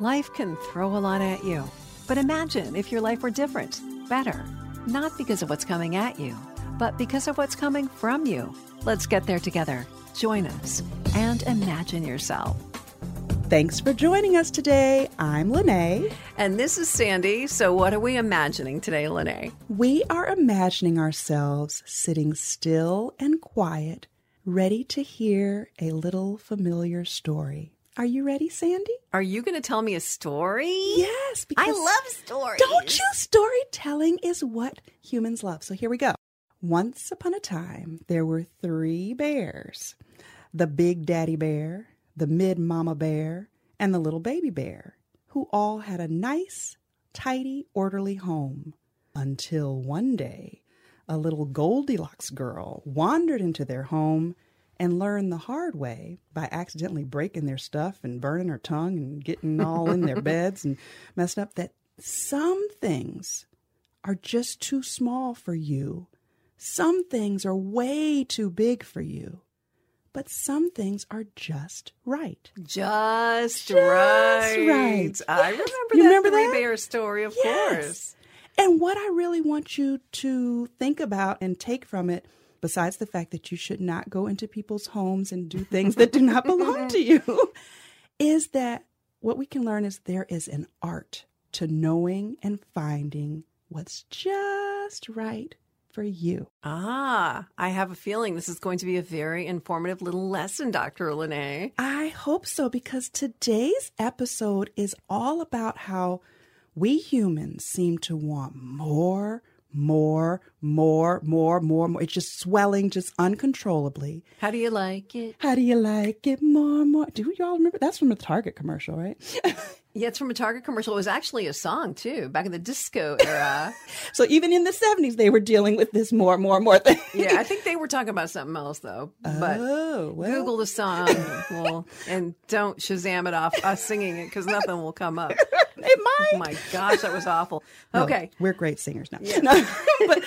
Life can throw a lot at you, but imagine if your life were different, better. Not because of what's coming at you, but because of what's coming from you. Let's get there together. Join us and imagine yourself. Thanks for joining us today. I'm Lene. And this is Sandy. So, what are we imagining today, Lene? We are imagining ourselves sitting still and quiet, ready to hear a little familiar story. Are you ready, Sandy? Are you going to tell me a story? Yes, I love stories. Don't you? Storytelling is what humans love. So here we go. Once upon a time, there were three bears the big daddy bear, the mid mama bear, and the little baby bear, who all had a nice, tidy, orderly home. Until one day, a little Goldilocks girl wandered into their home and learn the hard way by accidentally breaking their stuff and burning her tongue and getting all in their beds and messing up that some things are just too small for you. Some things are way too big for you. But some things are just right. Just, Just right. right. I remember You that remember three that? bear story, of Yes. course. And what I really want you to think about and take from it, besides the fact that you should not go into people's homes and do things that do not belong to you, is that what we can learn is there is an art to knowing and finding what's just right for you. Ah, I have a feeling this is going to be a very informative little lesson, Dr. Lene. I hope so because today's episode is all about how we humans seem to want more, more, more, more, more, more. It's just swelling just uncontrollably. How do you like it? How do you like it more, more? Do y'all remember? That's from a Target commercial, right? Yeah, it's from a Target commercial. It was actually a song, too, back in the disco era. so even in the 70s, they were dealing with this more, more, more thing. yeah, I think they were talking about something else, though. But oh, well. Google the song well, and don't Shazam it off us singing it because nothing will come up. It might. Oh my gosh, that was awful. No, Okay. we're great singers now. No, but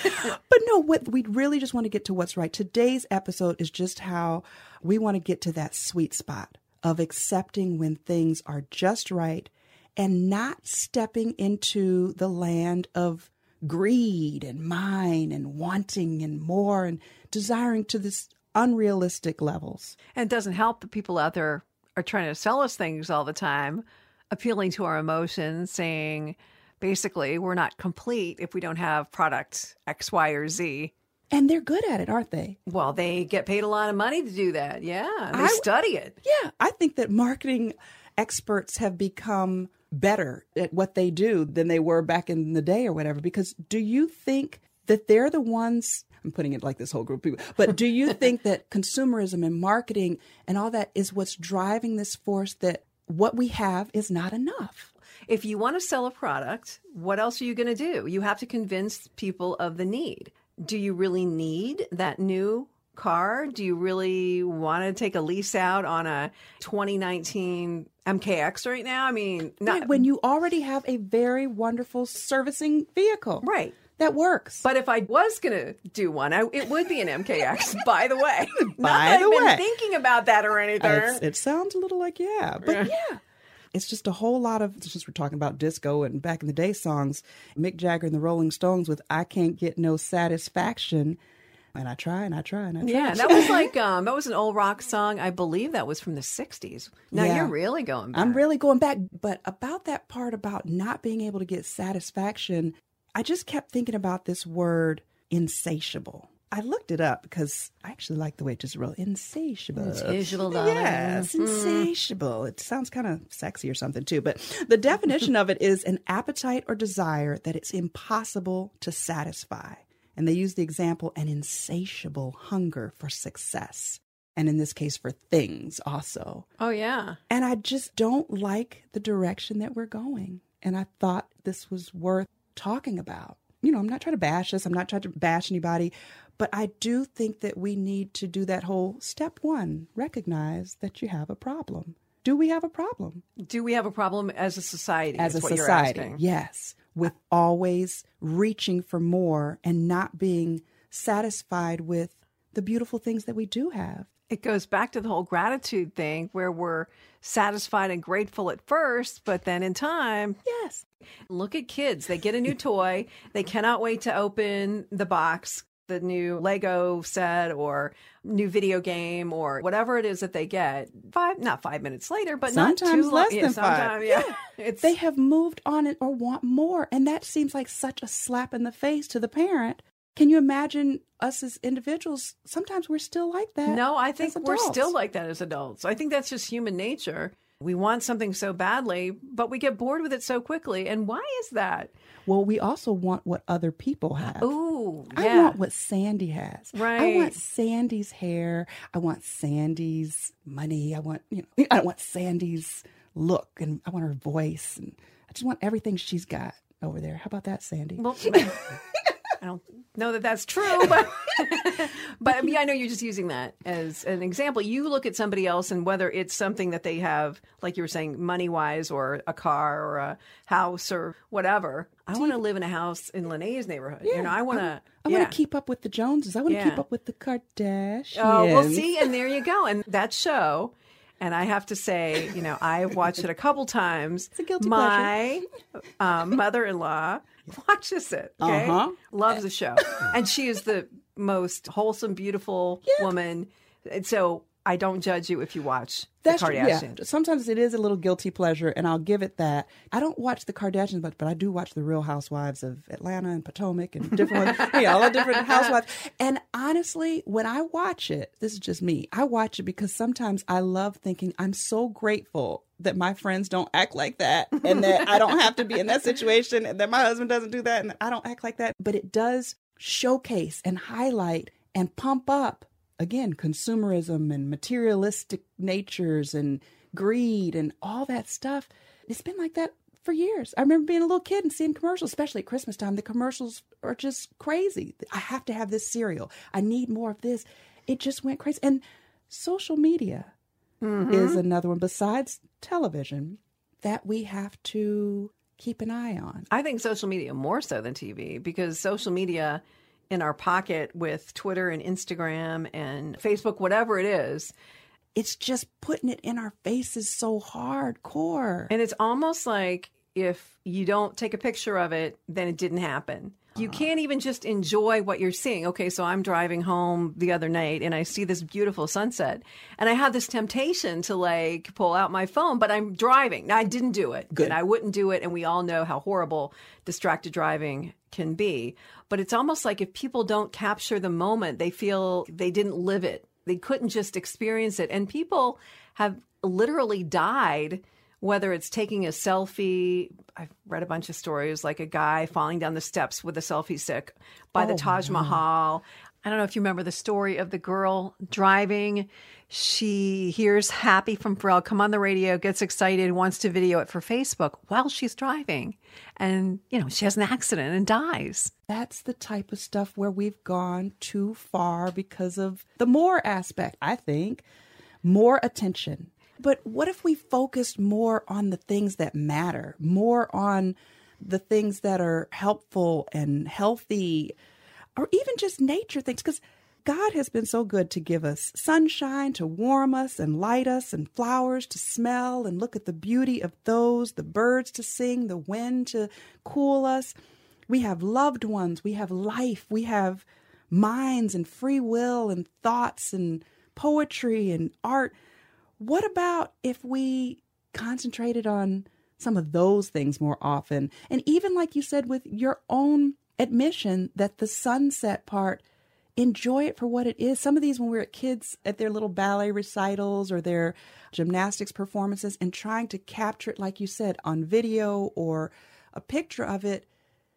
but no, what we really just want to get to what's right. Today's episode is just how we want to get to that sweet spot of accepting when things are just right and not stepping into the land of greed and mine and wanting and more and desiring to this unrealistic levels. And it doesn't help that people out there are trying to sell us things all the time, appealing to our emotions, saying basically we're not complete if we don't have product X, Y, or Z. And they're good at it, aren't they? Well, they get paid a lot of money to do that. Yeah. They I- study it. Yeah, I think that marketing experts have become better at what they do than they were back in the day or whatever. Because do you think that they're the ones? I'm putting it like this whole group of people, but do you think that consumerism and marketing and all that is what's driving this force that what we have is not enough? If you want to sell a product, what else are you going to do? You have to convince people of the need. Do you really need that new car? Do you really want to take a lease out on a 2019 MKX right now? I mean, not Right, when you already have a very wonderful servicing vehicle, right. That works. But if I was going to do one, I, it would be an MKX, by the way. By the I've been way. thinking about that or anything. It's- it sounds a little like yeah, but yeah. It's just a whole lot of since we're talking about disco and back in the day songs, Mick Jagger and the Rolling Stones with "I Can't Get No Satisfaction," and I try and I try and I try. yeah, that was like um, that was an old rock song. I believe that was from the '60s. Now Yeah. you're really going back. I'm really going back, but about that part about not being able to get satisfaction, I just kept thinking about this word insatiable. I looked it up because I actually like the way it just wrote insatiable. Insatiable. Yes, mm-hmm. insatiable. It sounds kind of sexy or something too. But the definition of it is an appetite or desire that it's impossible to satisfy. And they use the example an insatiable hunger for success. And in this case, for things also. Oh yeah. And I just don't like the direction that we're going. And I thought this was worth talking about. You know, I'm not trying to bash this, I'm not trying to bash anybody, but I do think that we need to do that whole step one recognize that you have a problem. Do we have a problem Do we have a problem as a society? as a society? Yes, with always reaching for more and not being satisfied with the beautiful things that we do have. It goes back to the whole gratitude thing where we're satisfied and grateful at first, but then in time, Yes. look at kids. They get a new toy. They cannot wait to open the box, the new Lego set or new video game or whatever it is that they get. Five, not five minutes later, but not Sometimes too less long. than five. Yeah. It's, They have moved on it or want more. And that seems like such a slap in the face to the parent. Can you imagine us as individuals? Sometimes we're still like that. No, I think we're still like that as adults. I think that's just human nature. We want something so badly, but we get bored with it so quickly. And why is that? Well, we also want what other people have. Ooh, I yeah. want what Sandy has. Right. I want Sandy's hair. I want Sandy's money. I want, you know, I don't want Sandy's look and I want her voice and I just want everything she's got over there. How about that, Sandy? Well, I don't know that that's true, but but I mean, I know you're just using that as an example. You look at somebody else, and whether it's something that they have, like you were saying, money wise, or a car, or a house, or whatever. I want to live in a house in Lene's neighborhood. you know, I want to. I want to keep up with the Joneses. I want to Yeah. keep up with the Kardashians. Oh, well, see, and there you go. And that show, and I have to say, you know, I've watched it a couple times. a guilty My um, mother-in-law watches it. Okay, Uh-huh. loves the show, and she is the most wholesome, beautiful woman. And so I don't judge you if you watch That's the true, Kardashians. yeah. Sometimes it is a little guilty pleasure, and I'll give it that. I don't watch the Kardashians much, but I do watch the Real Housewives of Atlanta and Potomac and different ones. yeah, all the different housewives. And honestly, when I watch it, this is just me. I watch it because sometimes I love thinking I'm so grateful that my friends don't act like that, and that I don't have to be in that situation, and that my husband doesn't do that, and I don't act like that. But it does showcase and highlight and pump up again consumerism and materialistic natures and greed and all that stuff it's been like that for years. I remember being a little kid and seeing commercials especially at christmas time. The commercials are just crazy. I have to have this cereal. I need more of this. It just went crazy. And social media mm-hmm. is another one besides television that we have to keep an eye on. I think social media more so than TV because social media in our pocket with Twitter and Instagram and Facebook, whatever it is, it's just putting it in our faces so hardcore And it's almost like if you don't take a picture of it, then it didn't happen. You can't even just enjoy what you're seeing. Okay, so I'm driving home the other night and I see this beautiful sunset. And I have this temptation to like pull out my phone, but I'm driving. Now, I didn't do it. Good. And I wouldn't do it. And we all know how horrible distracted driving can be. But it's almost like if people don't capture the moment, they feel they didn't live it. They couldn't just experience it. And people have literally died whether it's taking a selfie. I've read a bunch of stories like a guy falling down the steps with a selfie stick by the Oh, Taj Mahal. I don't know if you remember the story of the girl driving. She hears Happy from Pharrell come on the radio, gets excited, wants to video it for Facebook while she's driving. And, you know, she has an accident and dies. that's the type of stuff where we've gone too far because of the more aspect, I think, more attention. But what if we focused more on the things that matter, more on the things that are helpful and healthy, or even just nature things? Because God has been so good to give us sunshine to warm us and light us, and flowers to smell and look at the beauty of those, the birds to sing, the wind to cool us. We have loved ones, we have life, we have minds and free will and thoughts and poetry and art. What about if we concentrated on some of those things more often? And even like you said, with your own admission that the sunset part, enjoy it for what it is. Some of these, when we were kids at their little ballet recitals or their gymnastics performances, and trying to capture it, like you said, on video or a picture of it,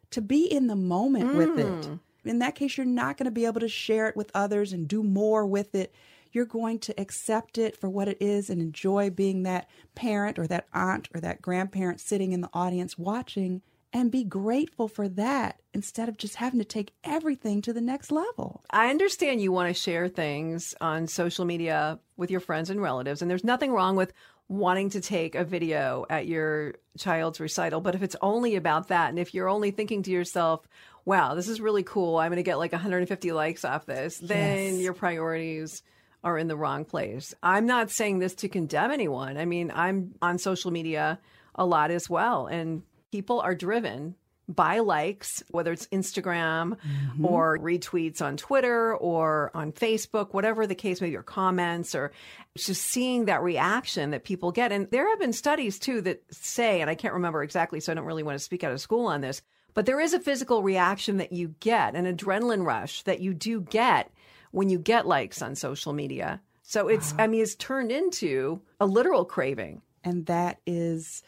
to be in the moment with it. Mm. In that case, you're not going to be able to share it with others and do more with it. You're going to accept it for what it is and enjoy being that parent or that aunt or that grandparent sitting in the audience watching and be grateful for that instead of just having to take everything to the next level. I understand you want to share things on social media with your friends and relatives, and there's nothing wrong with wanting to take a video at your child's recital. But if it's only about that, and if you're only thinking to yourself, wow, this is really cool, I'm going to get like 150 likes off this, then Yes. your priorities are in the wrong place. I'm not saying this to condemn anyone. I mean, I'm on social media a lot as well, and people are driven by likes, whether it's Instagram mm-hmm. or retweets on Twitter or on Facebook, whatever the case may be, or comments, or just seeing that reaction that people get. And there have been studies too that say, and I can't remember exactly, so I don't really want to speak out of school on this, but there is a physical reaction that you get, an adrenaline rush that you do get when you get likes on social media. So it's, uh-huh. I mean, it's turned into a literal craving. And that is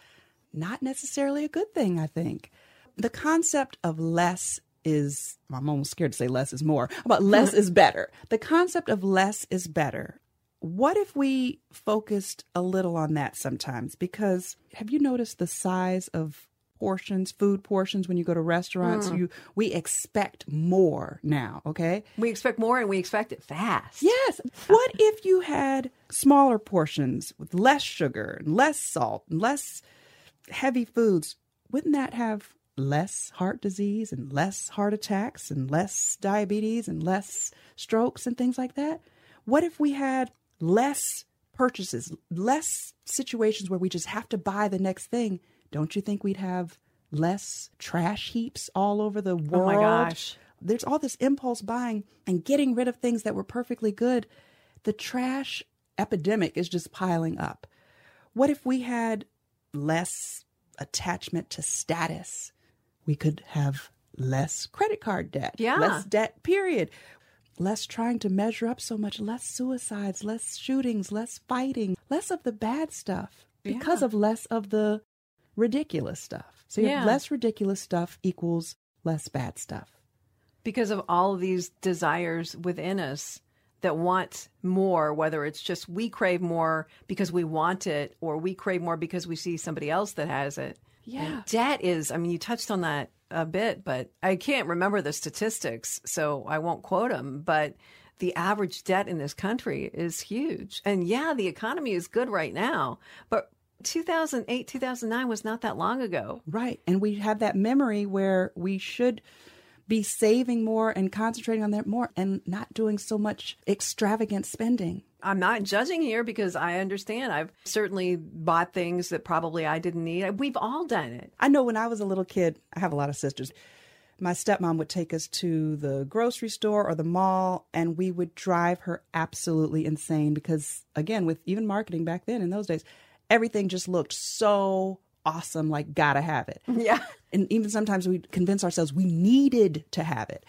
not necessarily a good thing, I think. The concept of less is, I'm almost scared to say less is more, but less is better. The concept of less is better. What if we focused a little on that sometimes? Because have you noticed the size of portions, food portions when you go to restaurants. Mm. You we expect more now, okay? We expect more and we expect it fast. Yes. what if you had smaller portions with less sugar and less salt and less heavy foods? Wouldn't that have less heart disease and less heart attacks and less diabetes and less strokes and things like that? What if we had less purchases, less situations where we just have to buy the next thing don't you think we'd have less trash heaps all over the world? Oh my gosh. There's all this impulse buying and getting rid of things that were perfectly good. The trash epidemic is just piling up. What if we had less attachment to status? We could have less credit card debt, yeah. less debt, period. Less trying to measure up so much, less suicides, less shootings, less fighting, less of the bad stuff because yeah. of less of the ridiculous stuff. So yeah. less ridiculous stuff equals less bad stuff. Because of all of these desires within us that want more, whether it's just we crave more because we want it or we crave more because we see somebody else that has it. Yeah. And debt is, I mean, you touched on that a bit, but I can't remember the statistics, so I won't quote them. But the average debt in this country is huge. And yeah, the economy is good right now, but 2008, 2009 was not that long ago. Right. And we have that memory where we should be saving more and concentrating on that more and not doing so much extravagant spending. I'm not judging here because I understand. I've certainly bought things that probably I didn't need. We've all done it. I know when I was a little kid, I have a lot of sisters. My stepmom would take us to the grocery store or the mall, and we would drive her absolutely insane because, again, with even marketing back then in those days, everything just looked so awesome, like gotta have it. Yeah. And even sometimes we convince ourselves we needed to have it.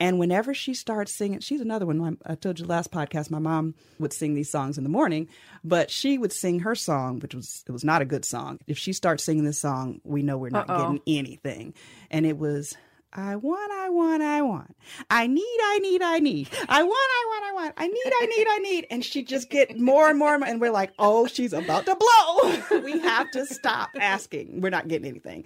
And whenever she starts singing, she's another one. I told you last podcast, my mom would sing these songs in the morning, but she would sing her song, which was it was not a good song. If she starts singing this song, we know we're not Uh-oh. getting anything. And it was I want, I want, I want. I need, I need, I need. I want, I want, I want. I need, I need, I need. And she just get more and more, and we're like, oh, she's about to blow. we have to stop asking. We're not getting anything.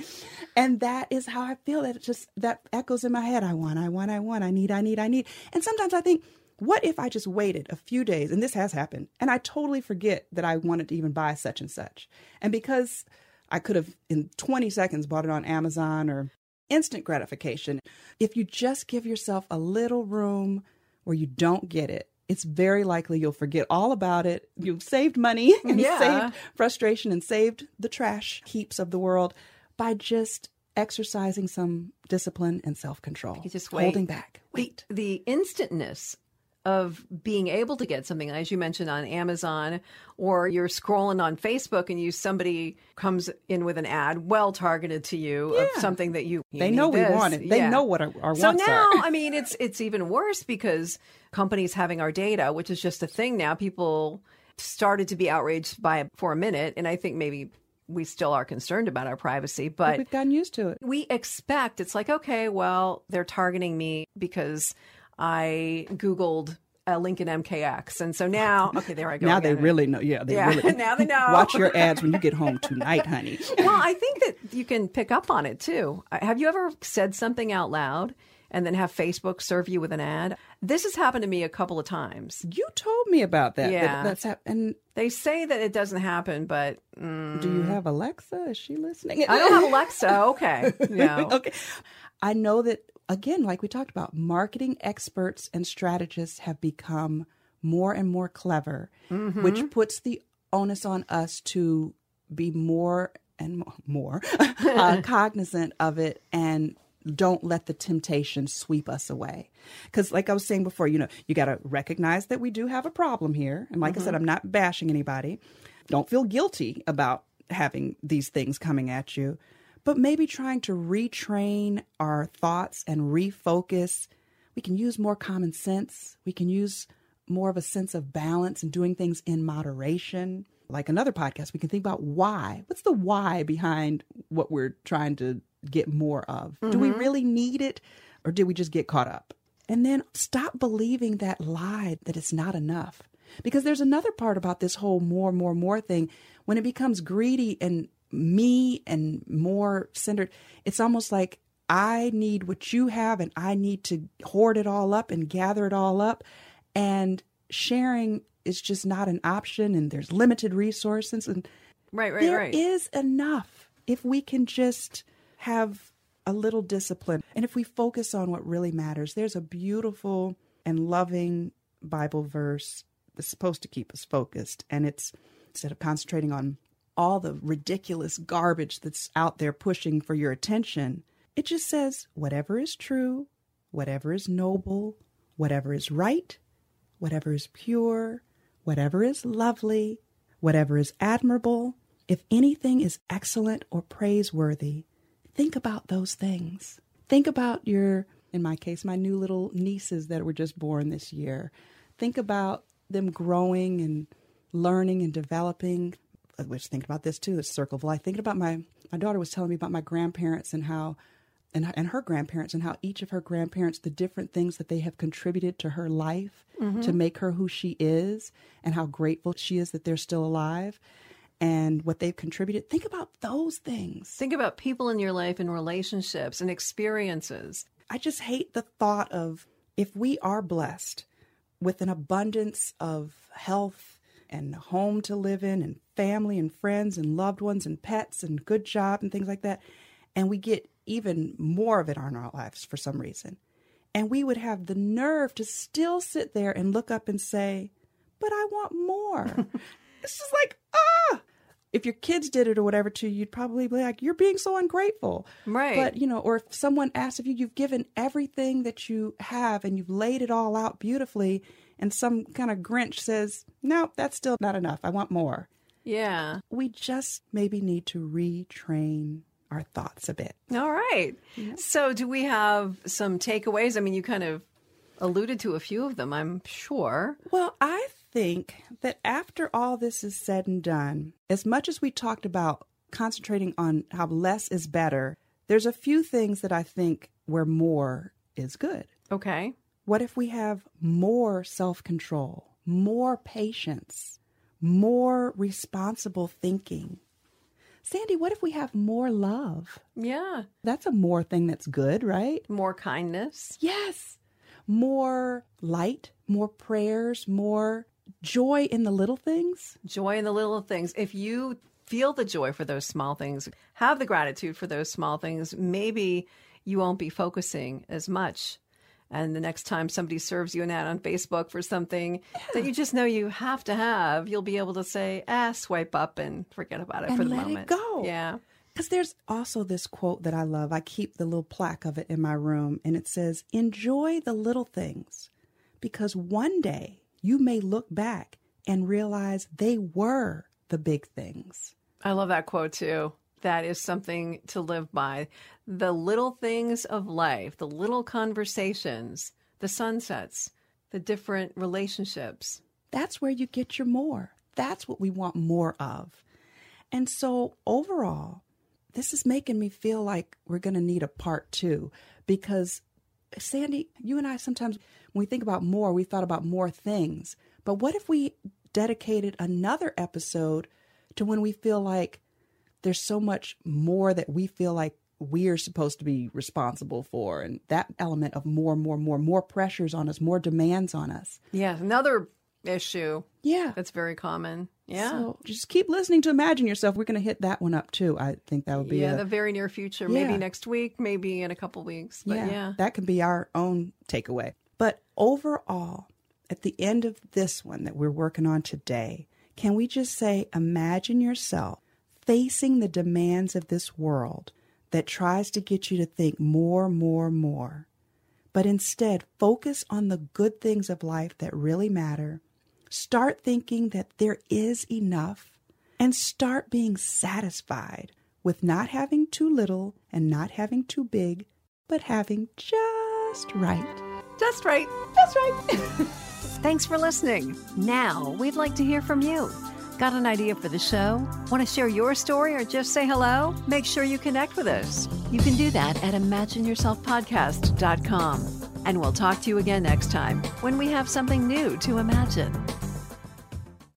And that is how I feel. That just that echoes in my head. I want, I want, I want. I need, I need, I need. And sometimes I think, what if I just waited a few days, and this has happened, and I totally forget that I wanted to even buy such and such, and because I could have in 20 seconds bought it on Amazon or instant gratification. If you just give yourself a little room where you don't get it, it's very likely you'll forget all about it. You've saved money and yeah. saved frustration and saved the trash heaps of the world by just exercising some discipline and self control. Just wait. Holding back. Wait. The, the instantness of being able to get something, as you mentioned on Amazon, or you're scrolling on Facebook and you somebody comes in with an ad well targeted to you yeah. of something that you, you they know this. we want it. They yeah. know what our, our so wants now, are. I mean, it's it's even worse because companies having our data, which is just a thing now. People started to be outraged by it for a minute, and I think maybe we still are concerned about our privacy, but, but, we've gotten used to it. We expect it's like, okay, well, they're targeting me because I Googled a Lincoln MKX. And so now, okay, there I go. now again. they really know. Yeah, they yeah, really now they know. Watch your ads when you get home tonight, honey. well, I think that you can pick up on it too. Uh, have you ever said something out loud and then have Facebook serve you with an ad? This has happened to me a couple of times. You told me about that. Yeah, that, that's hap- and they say that it doesn't happen, but mm, do you have Alexa? Is she listening? I don't have Alexa. Okay, no. okay. I know that again, like we talked about, marketing experts and strategists have become more and more clever, which puts the onus on us to be more and mo- more uh, cognizant of it and don't let the temptation sweep us away. Because, like I was saying before, you know, you got to recognize that we do have a problem here. And, like I said, I'm not bashing anybody. Don't feel guilty about having these things coming at you, but maybe trying to retrain our thoughts and refocus. We can use more common sense. We can use more of a sense of balance and doing things in moderation. Like another podcast, we can think about why. What's the why behind what we're trying to get more of? Do we mm-hmm. really need it or did we just get caught up? And then stop believing that lie that it's not enough. Because there's another part about this whole more, more, more thing. When it becomes greedy and me and more centered, it's almost like I need what you have and I need to hoard it all up and gather it all up. And sharing is just not an option and there's limited resources. And Right, right, there right. is enough if we can just have a little discipline and if we focus on what really matters. There's a beautiful and loving Bible verse that's supposed to keep us focused. And it's instead of concentrating on all the ridiculous garbage that's out there pushing for your attention, it just says, whatever is true, whatever is noble, whatever is right, whatever is pure, whatever is lovely, whatever is admirable, if anything is excellent or praiseworthy, think about those things. Think about your, in my case, my new little nieces that were just born this year. Think about them growing and learning and developing. I was thinking about this too, the circle of life. Thinking about my, my daughter was telling me about my grandparents and how and, and her grandparents and how each of her grandparents the different things that they have contributed to her life mm-hmm. to make her who she is and how grateful she is that they're still alive and what they've contributed think about those things Think about people in your life and relationships and experiences. i just hate the thought of if we are blessed with an abundance of health and a home to live in and family and friends and loved ones and pets and good job and things like that. And we get even more of it in our lives for some reason. And we would have the nerve to still sit there and look up and say but i want more. It's just like ah! If your kids did it or whatever to you you'd probably be like you're being so ungrateful. Right. but you know or if someone asks of you you've given everything that you have and you've laid it all out beautifully and some kind of grinch says no that's still not enough i want more Yeah. we just maybe need to retrain our thoughts a bit All right. So, do we have some takeaways? I mean, you kind of alluded to a few of them, I'm sure. Well, I think that after all this is said and done, as much as we talked about concentrating on how less is better, there's a few things that I think where more is good. Okay. What if we have more self control, more patience, more responsible thinking? Sandy, what if we have more love? Yeah. That's a more thing that's good, right? More kindness. Yes. More light, more prayers, more joy in the little things. Joy in the little things. If you feel the joy for those small things, have the gratitude for those small things, maybe you won't be focusing as much. And the next time somebody serves you an ad on Facebook for something that you just know you have to have, you'll be able to say, ah, swipe up and forget about it And for the let it moment. go. Yeah. Because there's also this quote that I love. I keep the little plaque of it in my room, and it says, Enjoy the little things because one day you may look back and realize they were the big things. I love that quote too. That is something to live by. The little things of life, the little conversations, the sunsets, the different relationships. That's where you get your more. That's what we want more of. And so, overall, this is making me feel like we're going to need a part two because, Sandy, you and I sometimes, when we think about more, we thought about more things. But what if we dedicated another episode to when we feel like there's so much more that we feel like we're supposed to be responsible for? And that element of more, more, more, more pressures on us, more demands on us. Yeah, another issue Yeah. that's very common. Yeah. So just keep listening to Imagine Yourself. We're going to hit that one up too. I think that would be yeah, a, the very near future. Maybe Yeah. next week, maybe in a couple weeks. But yeah. that can be our own takeaway. But overall, at the end of this one that we're working on today, can we just say, imagine yourself facing the demands of this world that tries to get you to think more, more, more, but instead focus on the good things of life that really matter. Start thinking that there is enough and start being satisfied with not having too little and not having too big, but having just right. Just right. Just right. Thanks for listening. Now, we'd like to hear from you. Got an idea for the show? Want to share your story or just say hello? Make sure you connect with us. You can do that at imagineyourselfpodcast.com. And we'll talk to you again next time when we have something new to imagine.